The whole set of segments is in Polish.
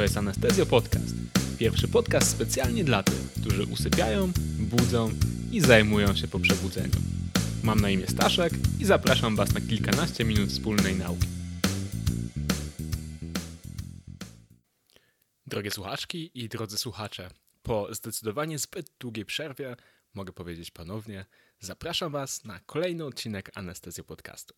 To jest Anestezjo Podcast. Pierwszy podcast specjalnie dla tych, którzy usypiają, budzą i zajmują się po przebudzeniu. Mam na imię Staszek i zapraszam Was na kilkanaście minut wspólnej nauki. Drogie słuchaczki i drodzy słuchacze, po zdecydowanie zbyt długiej przerwie, mogę powiedzieć ponownie, zapraszam Was na kolejny odcinek Anestezjo Podcastu.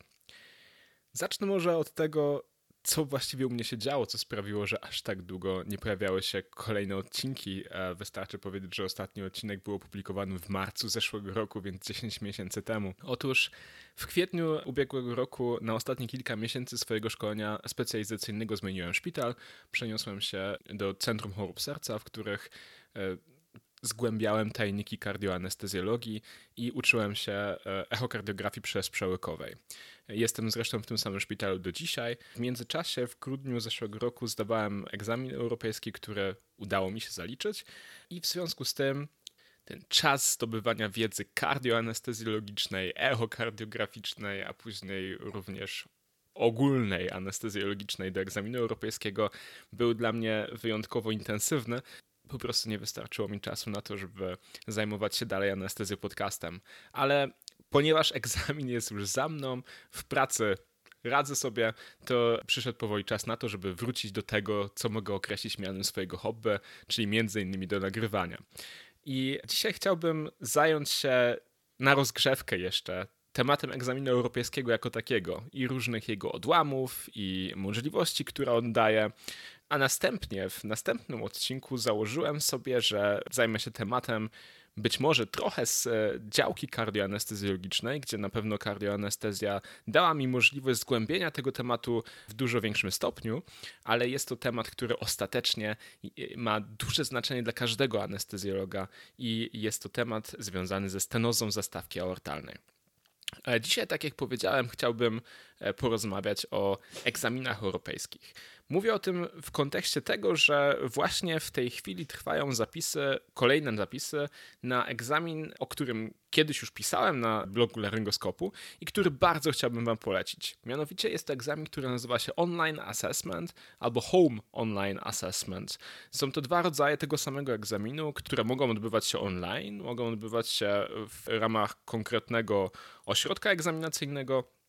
Zacznę może od tego, co właściwie u mnie się działo, co sprawiło, że aż tak długo nie pojawiały się kolejne odcinki. Wystarczy powiedzieć, że ostatni odcinek był opublikowany w marcu zeszłego roku, więc 10 miesięcy temu. Otóż w kwietniu ubiegłego roku, na ostatnie kilka miesięcy swojego szkolenia specjalizacyjnego zmieniłem szpital. Przeniosłem się do Centrum Chorób Serca, w których e, zgłębiałem tajniki kardioanestezjologii i uczyłem się e, echokardiografii przezprzełykowej. Jestem zresztą w tym samym szpitalu do dzisiaj. W międzyczasie w grudniu zeszłego roku zdawałem egzamin europejski, który udało mi się zaliczyć i w związku z tym ten czas zdobywania wiedzy kardioanestezjologicznej, echokardiograficznej, a później również ogólnej anestezjologicznej do egzaminu europejskiego był dla mnie wyjątkowo intensywny po prostu nie wystarczyło mi czasu na to, żeby zajmować się dalej anestezją podcastem. Ale ponieważ egzamin jest już za mną, w pracy radzę sobie, to przyszedł powoli czas na to, żeby wrócić do tego, co mogę określić mianem swojego hobby, czyli między innymi do nagrywania. I dzisiaj chciałbym zająć się na rozgrzewkę jeszcze tematem egzaminu europejskiego jako takiego i różnych jego odłamów i możliwości, które on daje, a następnie w następnym odcinku założyłem sobie, że zajmę się tematem być może trochę z e, działki kardioanestezjologicznej, gdzie na pewno kardioanestezja dała mi możliwość zgłębienia tego tematu w dużo większym stopniu, ale jest to temat, który ostatecznie ma duże znaczenie dla każdego anestezjologa i jest to temat związany ze stenozą zastawki aortalnej. E, dzisiaj, tak jak powiedziałem, chciałbym e, porozmawiać o egzaminach europejskich. Mówię o tym w kontekście tego, że właśnie w tej chwili trwają zapisy, kolejne zapisy na egzamin, o którym kiedyś już pisałem na blogu Laryngoskopu i który bardzo chciałbym Wam polecić. Mianowicie jest to egzamin, który nazywa się Online Assessment albo Home Online Assessment. Są to dwa rodzaje tego samego egzaminu, które mogą odbywać się online, mogą odbywać się w ramach konkretnego ośrodka egzaminacyjnego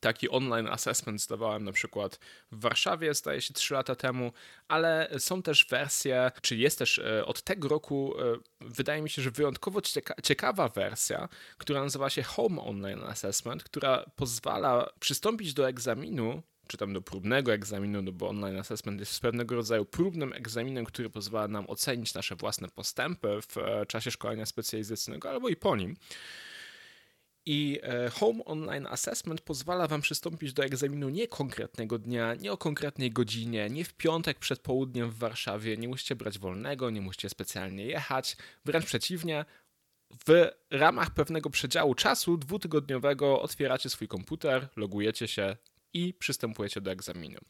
Taki online assessment zdawałem na przykład w Warszawie, zdaje się 3 lata temu, ale są też wersje, czy jest też e, od tego roku, e, wydaje mi się, że wyjątkowo ciekawa wersja, która nazywa się Home Online Assessment, która pozwala przystąpić do egzaminu czy tam do próbnego egzaminu, no bo online assessment jest pewnego rodzaju próbnym egzaminem, który pozwala nam ocenić nasze własne postępy w e, czasie szkolenia specjalizacyjnego albo i po nim. I e, Home Online Assessment pozwala Wam przystąpić do egzaminu nie konkretnego dnia, nie o konkretnej godzinie, nie w piątek przed południem w Warszawie, nie musicie brać wolnego, nie musicie specjalnie jechać. Wręcz przeciwnie, w ramach pewnego przedziału czasu dwutygodniowego otwieracie swój komputer, logujecie się i przystępujecie do egzaminu.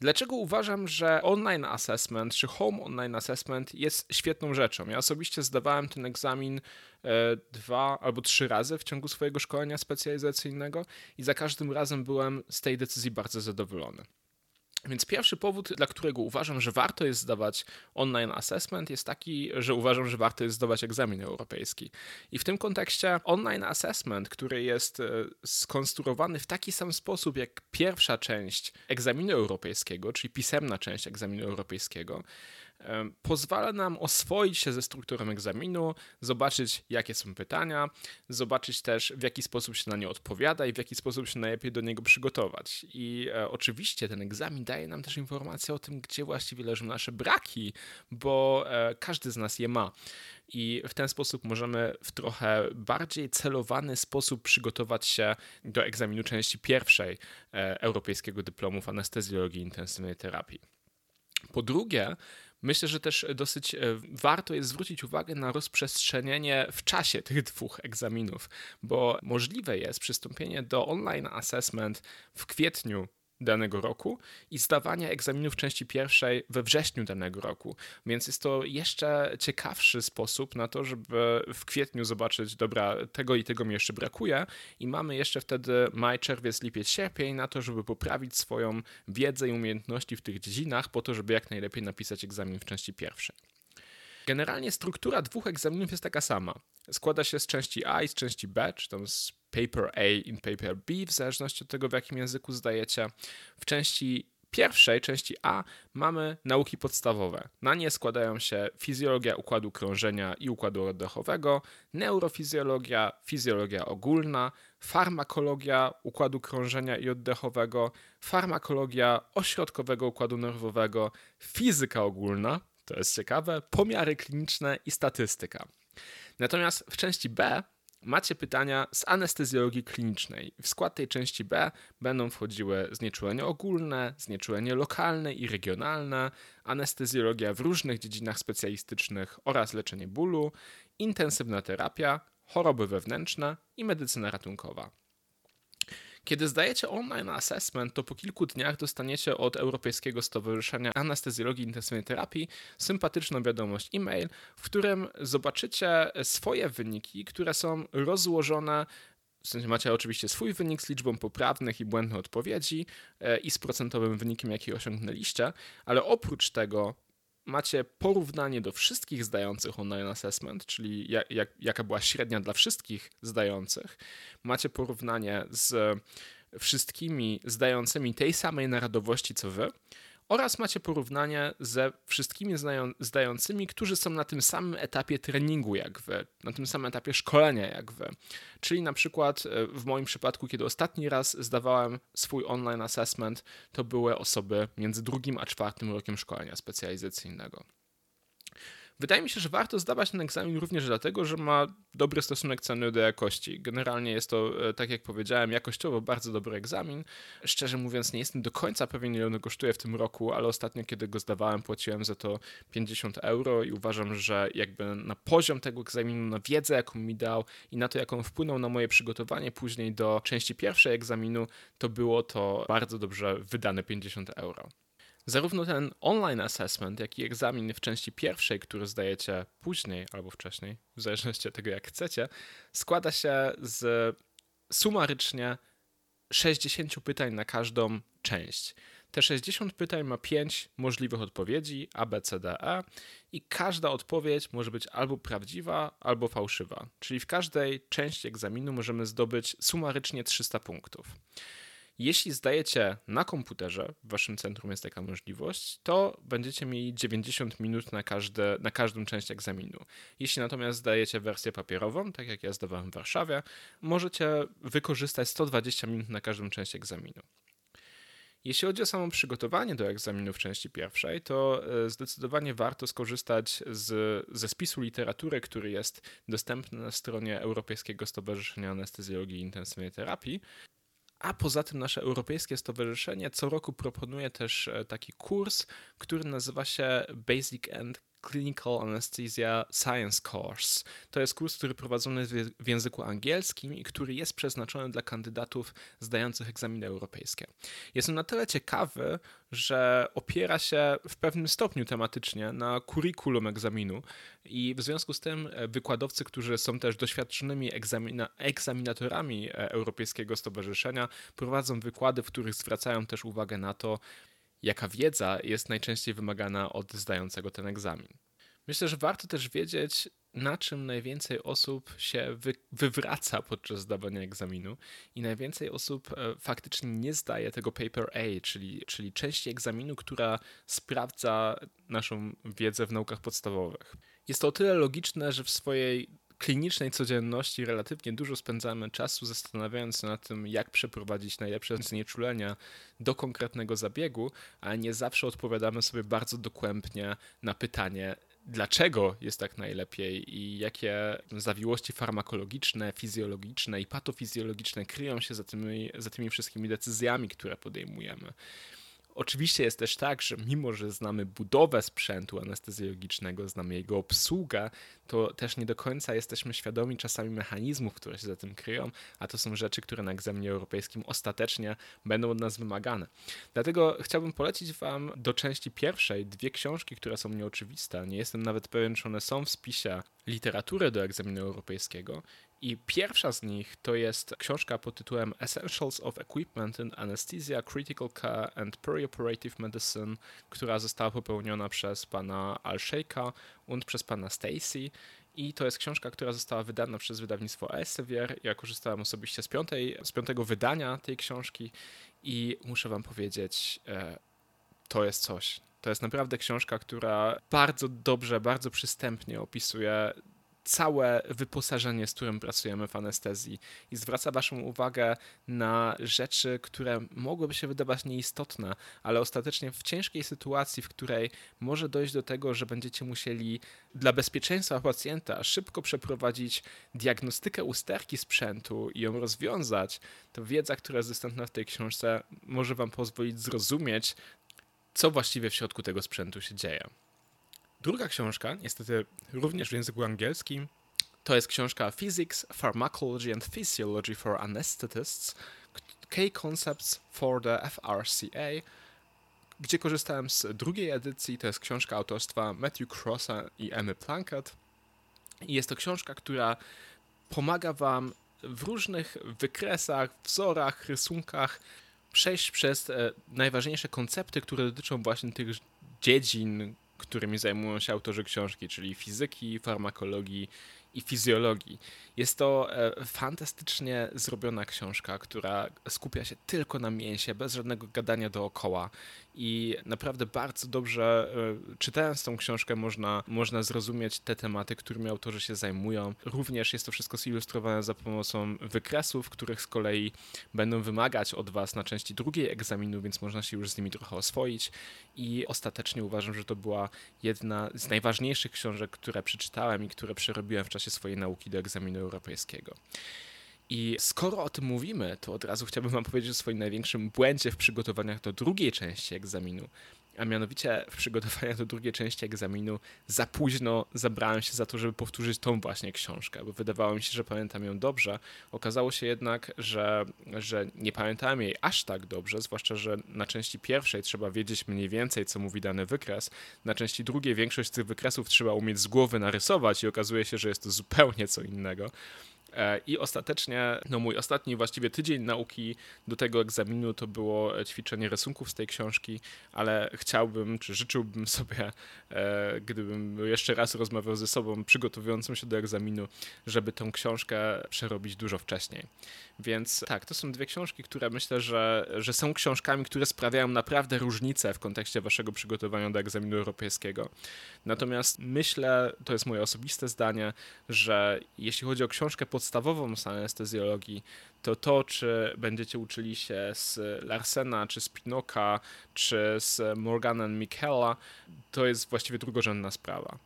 Dlaczego uważam, że online assessment czy home online assessment jest świetną rzeczą? Ja osobiście zdawałem ten egzamin e, dwa albo trzy razy w ciągu swojego szkolenia specjalizacyjnego i za każdym razem byłem z tej decyzji bardzo zadowolony. Więc pierwszy powód, dla którego uważam, że warto jest zdawać online assessment, jest taki, że uważam, że warto jest zdawać egzamin europejski. I w tym kontekście online assessment, który jest e, skonstruowany w taki sam sposób jak pierwsza część egzaminu europejskiego, czyli pisemna część egzaminu europejskiego, pozwala nam oswoić się ze strukturą egzaminu, zobaczyć jakie są pytania, zobaczyć też w jaki sposób się na nie odpowiada i w jaki sposób się najlepiej do niego przygotować. I e, oczywiście ten egzamin daje nam też informację o tym, gdzie właściwie leżą nasze braki, bo e, każdy z nas je ma. I w ten sposób możemy w trochę bardziej celowany sposób przygotować się do egzaminu części pierwszej e, Europejskiego Dyplomu w Anestezjologii i Intensywnej Terapii. Po drugie, Myślę, że też dosyć e, warto jest zwrócić uwagę na rozprzestrzenienie w czasie tych dwóch egzaminów, bo możliwe jest przystąpienie do online assessment w kwietniu danego roku i zdawania egzaminu w części pierwszej we wrześniu danego roku. Więc jest to jeszcze ciekawszy sposób na to, żeby w kwietniu zobaczyć, dobra, tego i tego mi jeszcze brakuje i mamy jeszcze wtedy maj, czerwiec, lipiec, sierpień na to, żeby poprawić swoją wiedzę i umiejętności w tych dziedzinach po to, żeby jak najlepiej napisać egzamin w części pierwszej. Generalnie struktura dwóch egzaminów jest taka sama. Składa się z części A i z części B, czy tam z paper A i paper B, w zależności od tego, w jakim języku zdajecie. W części pierwszej, części A, mamy nauki podstawowe. Na nie składają się fizjologia układu krążenia i układu oddechowego, neurofizjologia, fizjologia ogólna, farmakologia układu krążenia i oddechowego, farmakologia ośrodkowego układu nerwowego, fizyka ogólna, to jest ciekawe, pomiary kliniczne i statystyka. Natomiast w części B macie pytania z anestezjologii klinicznej. W skład tej części B będą wchodziły znieczulenie ogólne, znieczulenie lokalne i regionalne, anestezjologia w różnych dziedzinach specjalistycznych oraz leczenie bólu, intensywna terapia, choroby wewnętrzne i medycyna ratunkowa. Kiedy zdajecie online assessment, to po kilku dniach dostaniecie od Europejskiego Stowarzyszenia Anestezjologii i Intensywnej Terapii sympatyczną wiadomość e-mail, w którym zobaczycie swoje wyniki, które są rozłożone w sensie macie oczywiście swój wynik z liczbą poprawnych i błędnych odpowiedzi e, i z procentowym wynikiem, jaki osiągnęliście, ale oprócz tego macie porównanie do wszystkich zdających online assessment, czyli jak, jak, jaka była średnia dla wszystkich zdających. Macie porównanie z wszystkimi zdającymi tej samej narodowości co wy oraz macie porównanie ze wszystkimi zdającymi, którzy są na tym samym etapie treningu jak wy, na tym samym etapie szkolenia jak wy. Czyli na przykład e, w moim przypadku, kiedy ostatni raz zdawałem swój online assessment, to były osoby między drugim a czwartym rokiem szkolenia specjalizacyjnego. Wydaje mi się, że warto zdawać ten egzamin również dlatego, że ma dobry stosunek ceny do jakości. Generalnie jest to, e, tak jak powiedziałem, jakościowo bardzo dobry egzamin. Szczerze mówiąc, nie jestem do końca pewien, ile on kosztuje w tym roku, ale ostatnio, kiedy go zdawałem, płaciłem za to 50 euro i uważam, że jakby na poziom tego egzaminu, na wiedzę, jaką mi dał i na to, jak on wpłynął na moje przygotowanie później do części pierwszej egzaminu, to było to bardzo dobrze wydane 50 euro. Zarówno ten online assessment, jak i egzamin w części pierwszej, który zdajecie później albo wcześniej, w zależności od tego jak chcecie, składa się z sumarycznie 60 pytań na każdą część. Te 60 pytań ma 5 możliwych odpowiedzi A, B, C, D, E i każda odpowiedź może być albo prawdziwa, albo fałszywa. Czyli w każdej części egzaminu możemy zdobyć sumarycznie 300 punktów. Jeśli zdajecie na komputerze, w waszym centrum jest taka możliwość, to będziecie mieli 90 minut na, każde, na każdą część egzaminu. Jeśli natomiast zdajecie wersję papierową, tak jak ja zdawałem w Warszawie, możecie wykorzystać 120 minut na każdą część egzaminu. Jeśli chodzi o samo przygotowanie do egzaminu w części pierwszej, to e, zdecydowanie warto skorzystać z, ze spisu literatury, który jest dostępny na stronie Europejskiego Stowarzyszenia Anestezjologii i Intensywnej Terapii. A poza tym nasze europejskie stowarzyszenie co roku proponuje też e, taki kurs, który nazywa się Basic and Clinical Anesthesia Science Course. To jest kurs, który prowadzony w języku angielskim i który jest przeznaczony dla kandydatów zdających egzaminy europejskie. Jest on na tyle ciekawy, że opiera się w pewnym stopniu tematycznie na kurikulum egzaminu i w związku z tym e, wykładowcy, którzy są też doświadczonymi egzamina egzaminatorami e, Europejskiego Stowarzyszenia, prowadzą wykłady, w których zwracają też uwagę na to, jaka wiedza jest najczęściej wymagana od zdającego ten egzamin. Myślę, że warto też wiedzieć, na czym najwięcej osób się wy, wywraca podczas zdawania egzaminu i najwięcej osób e, faktycznie nie zdaje tego paper A, czyli, czyli części egzaminu, która sprawdza naszą wiedzę w naukach podstawowych. Jest to o tyle logiczne, że w swojej klinicznej codzienności relatywnie dużo spędzamy czasu zastanawiając się nad tym, jak przeprowadzić najlepsze znieczulenia do konkretnego zabiegu, ale nie zawsze odpowiadamy sobie bardzo dokładnie na pytanie, dlaczego jest tak najlepiej i jakie zawiłości farmakologiczne, fizjologiczne i patofizjologiczne kryją się za tymi, za tymi wszystkimi decyzjami, które podejmujemy. Oczywiście jest też tak, że mimo, że znamy budowę sprzętu anestezjologicznego, znamy jego obsługę, to też nie do końca jesteśmy świadomi czasami mechanizmów, które się za tym kryją, a to są rzeczy, które na egzaminie europejskim ostatecznie będą od nas wymagane. Dlatego chciałbym polecić Wam do części pierwszej dwie książki, które są nieoczywiste. Nie jestem nawet pewien, czy one są w spisie literatury do egzaminu europejskiego. I pierwsza z nich to jest książka pod tytułem Essentials of Equipment in Anesthesia, Critical Care and Perioperative Medicine, która została popełniona przez pana Alsheika und przez pana Stacy. I to jest książka, która została wydana przez wydawnictwo Elsevier. Ja korzystałem osobiście z, piątej, z piątego wydania tej książki i muszę wam powiedzieć, e, to jest coś. To jest naprawdę książka, która bardzo dobrze, bardzo przystępnie opisuje całe wyposażenie, z którym pracujemy w anestezji i zwraca Waszą uwagę na rzeczy, które mogłyby się wydawać nieistotne, ale ostatecznie w ciężkiej sytuacji, w której może dojść do tego, że będziecie musieli dla bezpieczeństwa pacjenta szybko przeprowadzić diagnostykę usterki sprzętu i ją rozwiązać, to wiedza, która jest dostępna w tej książce, może Wam pozwolić zrozumieć, co właściwie w środku tego sprzętu się dzieje. Druga książka, niestety również w języku angielskim, to jest książka Physics, Pharmacology and Physiology for Anesthetists, Key Concepts for the FRCA, gdzie korzystałem z drugiej edycji. To jest książka autorstwa Matthew Crossa i Emmy Plunkett. I jest to książka, która pomaga Wam w różnych wykresach, wzorach, rysunkach przejść przez e, najważniejsze koncepty, które dotyczą właśnie tych dziedzin, którymi zajmują się autorzy książki, czyli fizyki, farmakologii i fizjologii. Jest to e, fantastycznie zrobiona książka, która skupia się tylko na mięsie, bez żadnego gadania dookoła. I naprawdę bardzo dobrze, e, czytając tą książkę, można, można zrozumieć te tematy, którymi autorzy się zajmują. Również jest to wszystko zilustrowane za pomocą wykresów, których z kolei będą wymagać od Was na części drugiej egzaminu, więc można się już z nimi trochę oswoić. I ostatecznie uważam, że to była jedna z najważniejszych książek, które przeczytałem i które przerobiłem w czasie swojej nauki do egzaminu europejskiego. I skoro o tym mówimy, to od razu chciałbym Wam powiedzieć o swoim największym błędzie w przygotowaniach do drugiej części egzaminu. A mianowicie w przygotowaniach do drugiej części egzaminu za późno zabrałem się za to, żeby powtórzyć tą właśnie książkę, bo wydawało mi się, że pamiętam ją dobrze. Okazało się jednak, że, że nie pamiętałem jej aż tak dobrze, zwłaszcza, że na części pierwszej trzeba wiedzieć mniej więcej, co mówi dany wykres. Na części drugiej większość z tych wykresów trzeba umieć z głowy narysować i okazuje się, że jest to zupełnie co innego. E, I ostatecznie, no mój ostatni właściwie tydzień nauki do tego egzaminu to było ćwiczenie rysunków z tej książki, ale chciałbym, czy życzyłbym sobie, e, gdybym jeszcze raz rozmawiał ze sobą przygotowującym się do egzaminu, żeby tą książkę przerobić dużo wcześniej. Więc tak, to są dwie książki, które myślę, że, że są książkami, które sprawiają naprawdę różnicę w kontekście waszego przygotowania do egzaminu europejskiego. Natomiast myślę, to jest moje osobiste zdanie, że jeśli chodzi o książkę podstawową z anestezjologii, to to, czy będziecie uczyli się z Larsena, czy z Pinoka, czy z Morgana Michela, to jest właściwie drugorzędna sprawa.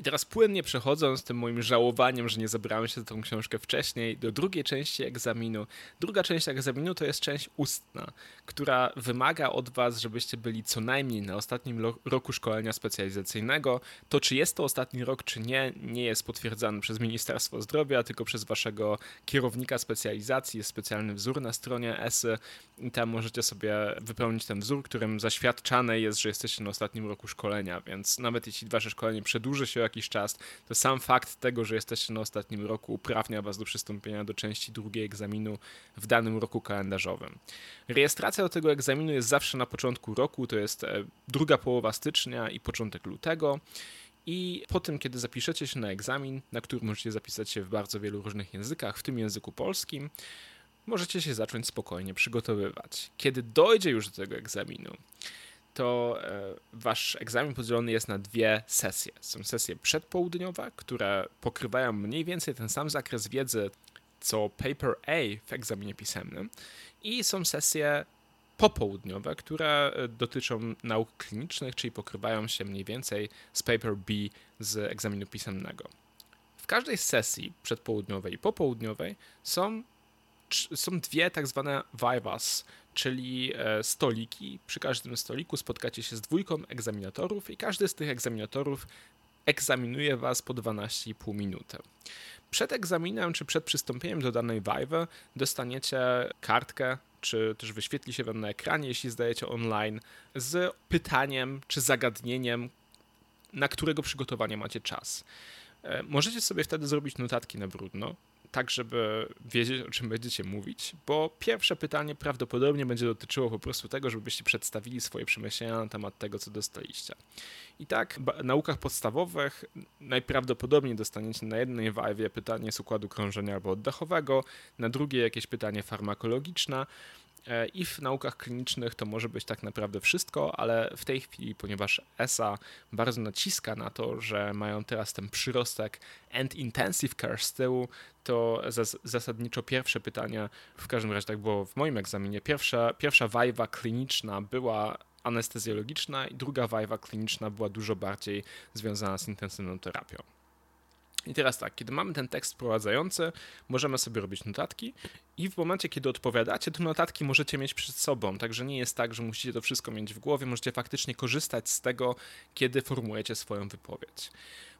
I teraz płynnie przechodząc tym moim żałowaniem, że nie zabrałem się za tą książkę wcześniej, do drugiej części egzaminu. Druga część egzaminu to jest część ustna, która wymaga od Was, żebyście byli co najmniej na ostatnim roku szkolenia specjalizacyjnego. To, czy jest to ostatni rok, czy nie, nie jest potwierdzane przez Ministerstwo Zdrowia, tylko przez Waszego kierownika specjalizacji. Jest specjalny wzór na stronie ESY i tam możecie sobie wypełnić ten wzór, którym zaświadczane jest, że jesteście na ostatnim roku szkolenia, więc nawet jeśli Wasze szkolenie przedłuży się jakiś czas, to sam fakt tego, że jesteście na ostatnim roku uprawnia Was do przystąpienia do części drugiej egzaminu w danym roku kalendarzowym. Rejestracja do tego egzaminu jest zawsze na początku roku, to jest e, druga połowa stycznia i początek lutego. I po tym, kiedy zapiszecie się na egzamin, na który możecie zapisać się w bardzo wielu różnych językach, w tym języku polskim, możecie się zacząć spokojnie przygotowywać. Kiedy dojdzie już do tego egzaminu, to e, wasz egzamin podzielony jest na dwie sesje. Są sesje przedpołudniowe, które pokrywają mniej więcej ten sam zakres wiedzy co Paper A w egzaminie pisemnym i są sesje popołudniowe, które e, dotyczą nauk klinicznych, czyli pokrywają się mniej więcej z Paper B z egzaminu pisemnego. W każdej sesji przedpołudniowej i popołudniowej są są dwie tak zwane vivas, czyli e, stoliki. Przy każdym stoliku spotkacie się z dwójką egzaminatorów i każdy z tych egzaminatorów egzaminuje was po 12,5 minuty. Przed egzaminem czy przed przystąpieniem do danej Vive dostaniecie kartkę, czy też wyświetli się wam na ekranie, jeśli zdajecie online, z pytaniem czy zagadnieniem, na którego przygotowanie macie czas. E, możecie sobie wtedy zrobić notatki na brudno, tak żeby wiedzieć, o czym będziecie mówić, bo pierwsze pytanie prawdopodobnie będzie dotyczyło po prostu tego, żebyście przedstawili swoje przemyślenia na temat tego, co dostaliście. I tak w naukach podstawowych najprawdopodobniej dostaniecie na jednej wajwie pytanie z układu krążenia albo oddechowego, na drugiej jakieś pytanie farmakologiczne, I w naukach klinicznych to może być tak naprawdę wszystko, ale w tej chwili, ponieważ ESA bardzo naciska na to, że mają teraz ten przyrostek and intensive care z tyłu, to zasadniczo pierwsze pytania, w każdym razie tak było w moim egzaminie, pierwsza, pierwsza wajwa kliniczna była anestezjologiczna i druga wajwa kliniczna była dużo bardziej związana z intensywną terapią. I teraz tak, kiedy mamy ten tekst wprowadzający, możemy sobie robić notatki i w momencie, kiedy odpowiadacie, te notatki możecie mieć przed sobą, także nie jest tak, że musicie to wszystko mieć w głowie, możecie faktycznie korzystać z tego, kiedy formułujecie swoją wypowiedź.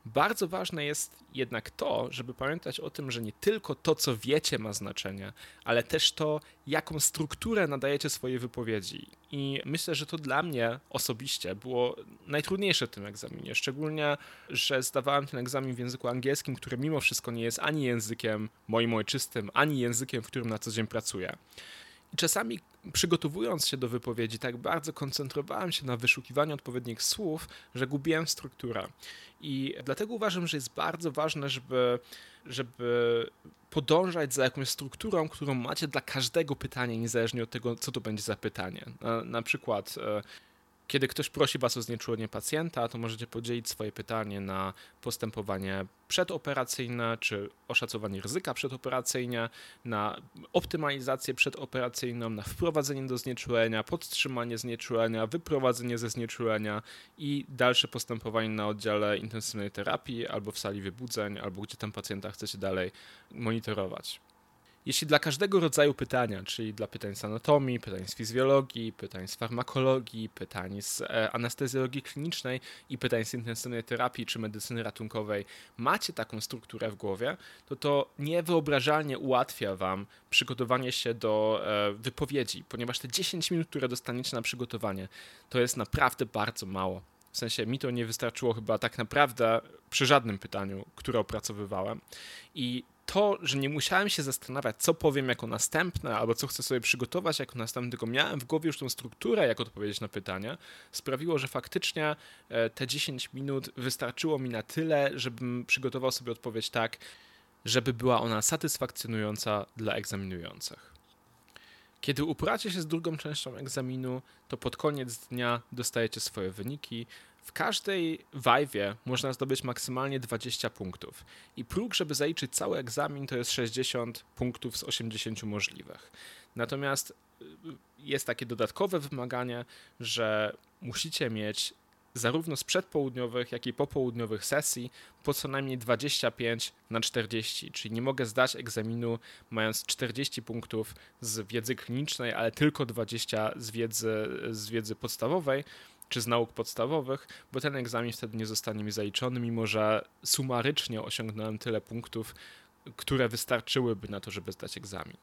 Bardzo ważne jest jednak to, żeby pamiętać o tym, że nie tylko to, co wiecie, ma znaczenie, ale też to, jaką strukturę nadajecie swojej wypowiedzi. I myślę, że to dla mnie osobiście było najtrudniejsze w tym egzaminie. Szczególnie, że zdawałem ten egzamin w języku angielskim, który mimo wszystko nie jest ani językiem moim ojczystym, ani językiem, w którym na co dzień pracuję. I czasami przygotowując się do wypowiedzi, tak bardzo koncentrowałem się na wyszukiwaniu odpowiednich słów, że gubiłem strukturę. I dlatego uważam, że jest bardzo ważne, żeby, żeby podążać za jakąś strukturą, którą macie dla każdego pytania, niezależnie od tego, co to będzie za pytanie. Na, na przykład e, kiedy ktoś prosi Was o znieczulenie pacjenta, to możecie podzielić swoje pytanie na postępowanie przedoperacyjne, czy oszacowanie ryzyka przedoperacyjne, na optymalizację przedoperacyjną, na wprowadzenie do znieczulenia, podtrzymanie znieczulenia, wyprowadzenie ze znieczulenia i dalsze postępowanie na oddziale intensywnej terapii albo w sali wybudzeń, albo gdzie tam pacjenta chcecie dalej monitorować. Jeśli dla każdego rodzaju pytania, czyli dla pytań z anatomii, pytań z fizjologii, pytań z farmakologii, pytań z e, anestezjologii klinicznej i pytań z intensywnej terapii czy medycyny ratunkowej, macie taką strukturę w głowie, to to niewyobrażalnie ułatwia Wam przygotowanie się do e, wypowiedzi, ponieważ te 10 minut, które dostaniecie na przygotowanie, to jest naprawdę bardzo mało. W sensie mi to nie wystarczyło chyba tak naprawdę przy żadnym pytaniu, które opracowywałem. I to, że nie musiałem się zastanawiać, co powiem jako następne, albo co chcę sobie przygotować jako następne, tylko miałem w głowie już tą strukturę, jak odpowiedzieć na pytania, sprawiło, że faktycznie e, te 10 minut wystarczyło mi na tyle, żebym przygotował sobie odpowiedź tak, żeby była ona satysfakcjonująca dla egzaminujących. Kiedy upracie się z drugą częścią egzaminu, to pod koniec dnia dostajecie swoje wyniki, w każdej wajwie można zdobyć maksymalnie 20 punktów i próg, żeby zaliczyć cały egzamin to jest 60 punktów z 80 możliwych. Natomiast y, jest takie dodatkowe wymaganie, że musicie mieć zarówno z przedpołudniowych, jak i popołudniowych sesji po co najmniej 25 na 40, czyli nie mogę zdać egzaminu mając 40 punktów z wiedzy klinicznej, ale tylko 20 z wiedzy, z wiedzy podstawowej, czy z nauk podstawowych, bo ten egzamin wtedy nie zostanie mi zaliczony, mimo że sumarycznie osiągnąłem tyle punktów, które wystarczyłyby na to, żeby zdać egzamin.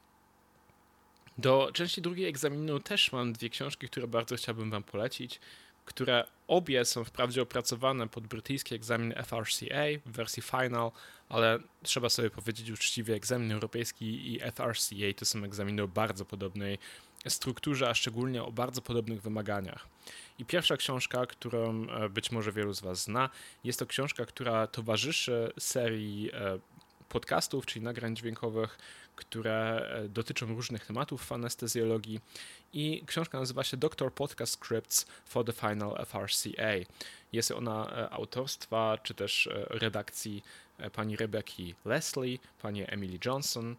Do części drugiej egzaminu też mam dwie książki, które bardzo chciałbym Wam polecić, które obie są wprawdzie opracowane pod brytyjski egzamin FRCA w wersji final, ale trzeba sobie powiedzieć uczciwie, egzamin europejski i FRCA to są egzaminy o bardzo podobnej strukturze, a szczególnie o bardzo podobnych wymaganiach. I pierwsza książka, którą e, być może wielu z Was zna, jest to książka, która towarzyszy serii e, podcastów, czyli nagrań dźwiękowych, które e, dotyczą różnych tematów w anestezjologii. I książka nazywa się Doctor Podcast Scripts for the Final FRCA. Jest ona autorstwa czy też redakcji pani Rebeki Leslie, pani Emily Johnson,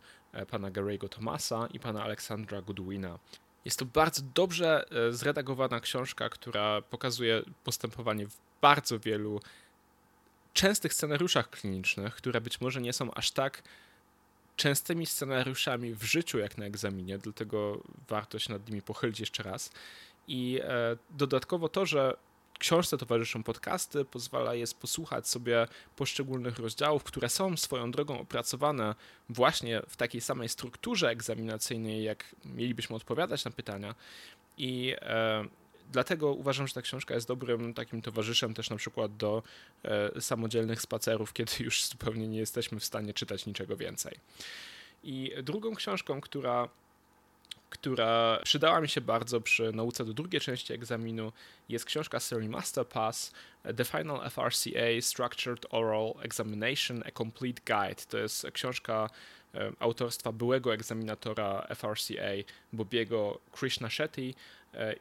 pana Gary'ego Thomasa i pana Aleksandra Goodwina. Jest to bardzo dobrze e, zredagowana książka, która pokazuje postępowanie w bardzo wielu częstych scenariuszach klinicznych, które być może nie są aż tak częstymi scenariuszami w życiu, jak na egzaminie, dlatego warto się nad nimi pochylić jeszcze raz. I e, dodatkowo to, że książce towarzyszą podcasty, pozwala jest posłuchać sobie poszczególnych rozdziałów, które są swoją drogą opracowane właśnie w takiej samej strukturze egzaminacyjnej, jak mielibyśmy odpowiadać na pytania. I e, dlatego uważam, że ta książka jest dobrym takim towarzyszem też na przykład do e, samodzielnych spacerów, kiedy już zupełnie nie jesteśmy w stanie czytać niczego więcej. I drugą książką, która która przydała mi się bardzo przy nauce do drugiej części egzaminu, jest książka serii Masterpass The Final FRCA Structured Oral Examination A Complete Guide. To jest książka e, autorstwa byłego egzaminatora FRCA Bobiego Krishna Shetty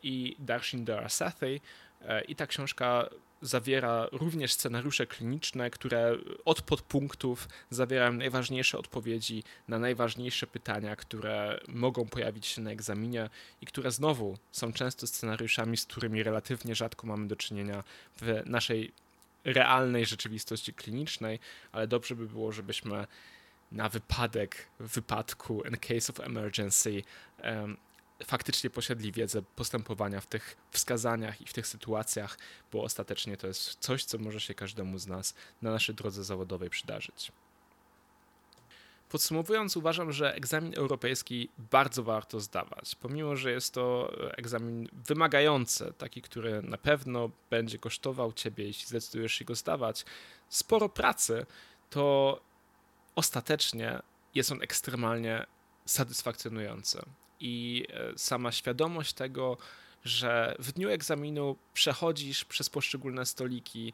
i Darshinder Sethi. E, I ta książka zawiera również scenariusze kliniczne, które od podpunktów zawierają najważniejsze odpowiedzi na najważniejsze pytania, które mogą pojawić się na egzaminie i które znowu są często scenariuszami, z którymi relatywnie rzadko mamy do czynienia w naszej realnej rzeczywistości klinicznej, ale dobrze by było, żebyśmy na wypadek, wypadku, in case of emergency, um, faktycznie posiedli wiedzę postępowania w tych wskazaniach i w tych sytuacjach, bo ostatecznie to jest coś, co może się każdemu z nas na naszej drodze zawodowej przydarzyć. Podsumowując, uważam, że egzamin europejski bardzo warto zdawać. Pomimo, że jest to egzamin wymagający, taki, który na pewno będzie kosztował ciebie, jeśli zdecydujesz się go zdawać, sporo pracy, to ostatecznie jest on ekstremalnie satysfakcjonujący i e, sama świadomość tego, że w dniu egzaminu przechodzisz przez poszczególne stoliki,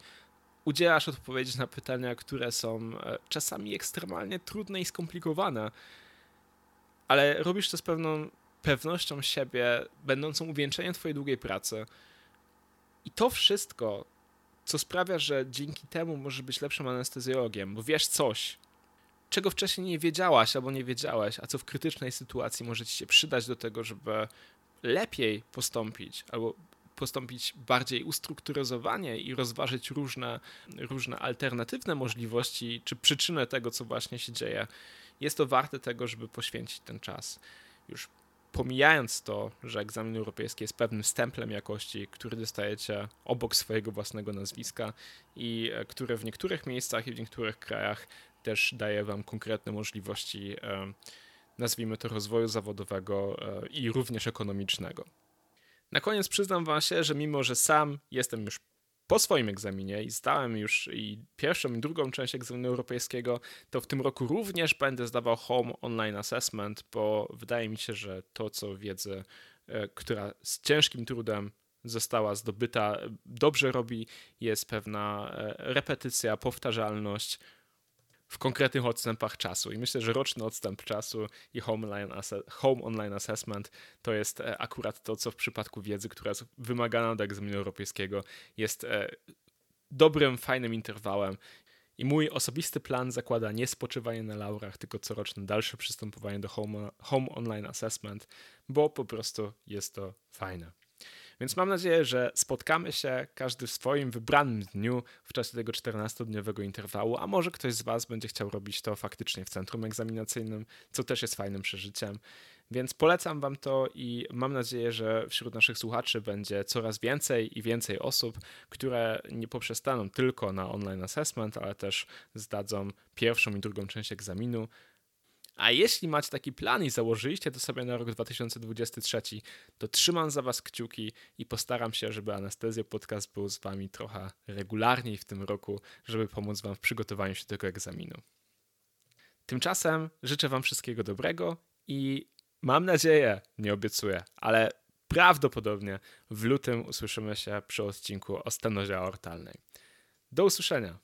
udzielasz odpowiedzi na pytania, które są e, czasami ekstremalnie trudne i skomplikowane, ale robisz to z pewną pewnością siebie, będącą uwieńczeniem Twojej długiej pracy. I to wszystko, co sprawia, że dzięki temu możesz być lepszym anestezjologiem, bo wiesz coś, czego wcześniej nie wiedziałaś albo nie wiedziałeś, a co w krytycznej sytuacji może ci się przydać do tego, żeby lepiej postąpić albo postąpić bardziej ustrukturyzowanie i rozważyć różne, różne alternatywne możliwości czy przyczynę tego, co właśnie się dzieje, jest to warte tego, żeby poświęcić ten czas. Już pomijając to, że egzamin europejski jest pewnym stemplem jakości, który dostajecie obok swojego własnego nazwiska i e, który w niektórych miejscach i w niektórych krajach też daje Wam konkretne możliwości, e, nazwijmy to, rozwoju zawodowego e, i również ekonomicznego. Na koniec przyznam Wam się, że mimo, że sam jestem już po swoim egzaminie i zdałem już i pierwszą i drugą część egzaminu europejskiego, to w tym roku również będę zdawał Home Online Assessment, bo wydaje mi się, że to, co wiedzę, e, która z ciężkim trudem została zdobyta, dobrze robi, jest pewna repetycja, powtarzalność, w konkretnych odstępach czasu. I myślę, że roczny odstęp czasu i Home Online, Home Online Assessment to jest e, akurat to, co w przypadku wiedzy, która jest wymagana do egzaminu europejskiego, jest e, dobrym, fajnym interwałem. I mój osobisty plan zakłada nie spoczywanie na laurach, tylko coroczne dalsze przystępowanie do Home, home Online Assessment, bo po prostu jest to fajne. Więc mam nadzieję, że spotkamy się każdy w swoim wybranym dniu w czasie tego 14-dniowego interwału, a może ktoś z Was będzie chciał robić to faktycznie w centrum egzaminacyjnym, co też jest fajnym przeżyciem. Więc polecam Wam to i mam nadzieję, że wśród naszych słuchaczy będzie coraz więcej i więcej osób, które nie poprzestaną tylko na online assessment, ale też zdadzą pierwszą i drugą część egzaminu, a jeśli macie taki plan i założyliście to sobie na rok 2023, to trzymam za Was kciuki i postaram się, żeby Anestezja Podcast był z Wami trochę regularniej w tym roku, żeby pomóc Wam w przygotowaniu się do tego egzaminu. Tymczasem życzę Wam wszystkiego dobrego i mam nadzieję, nie obiecuję, ale prawdopodobnie w lutym usłyszymy się przy odcinku o stenozie aortalnej. Do usłyszenia!